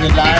Saturday life.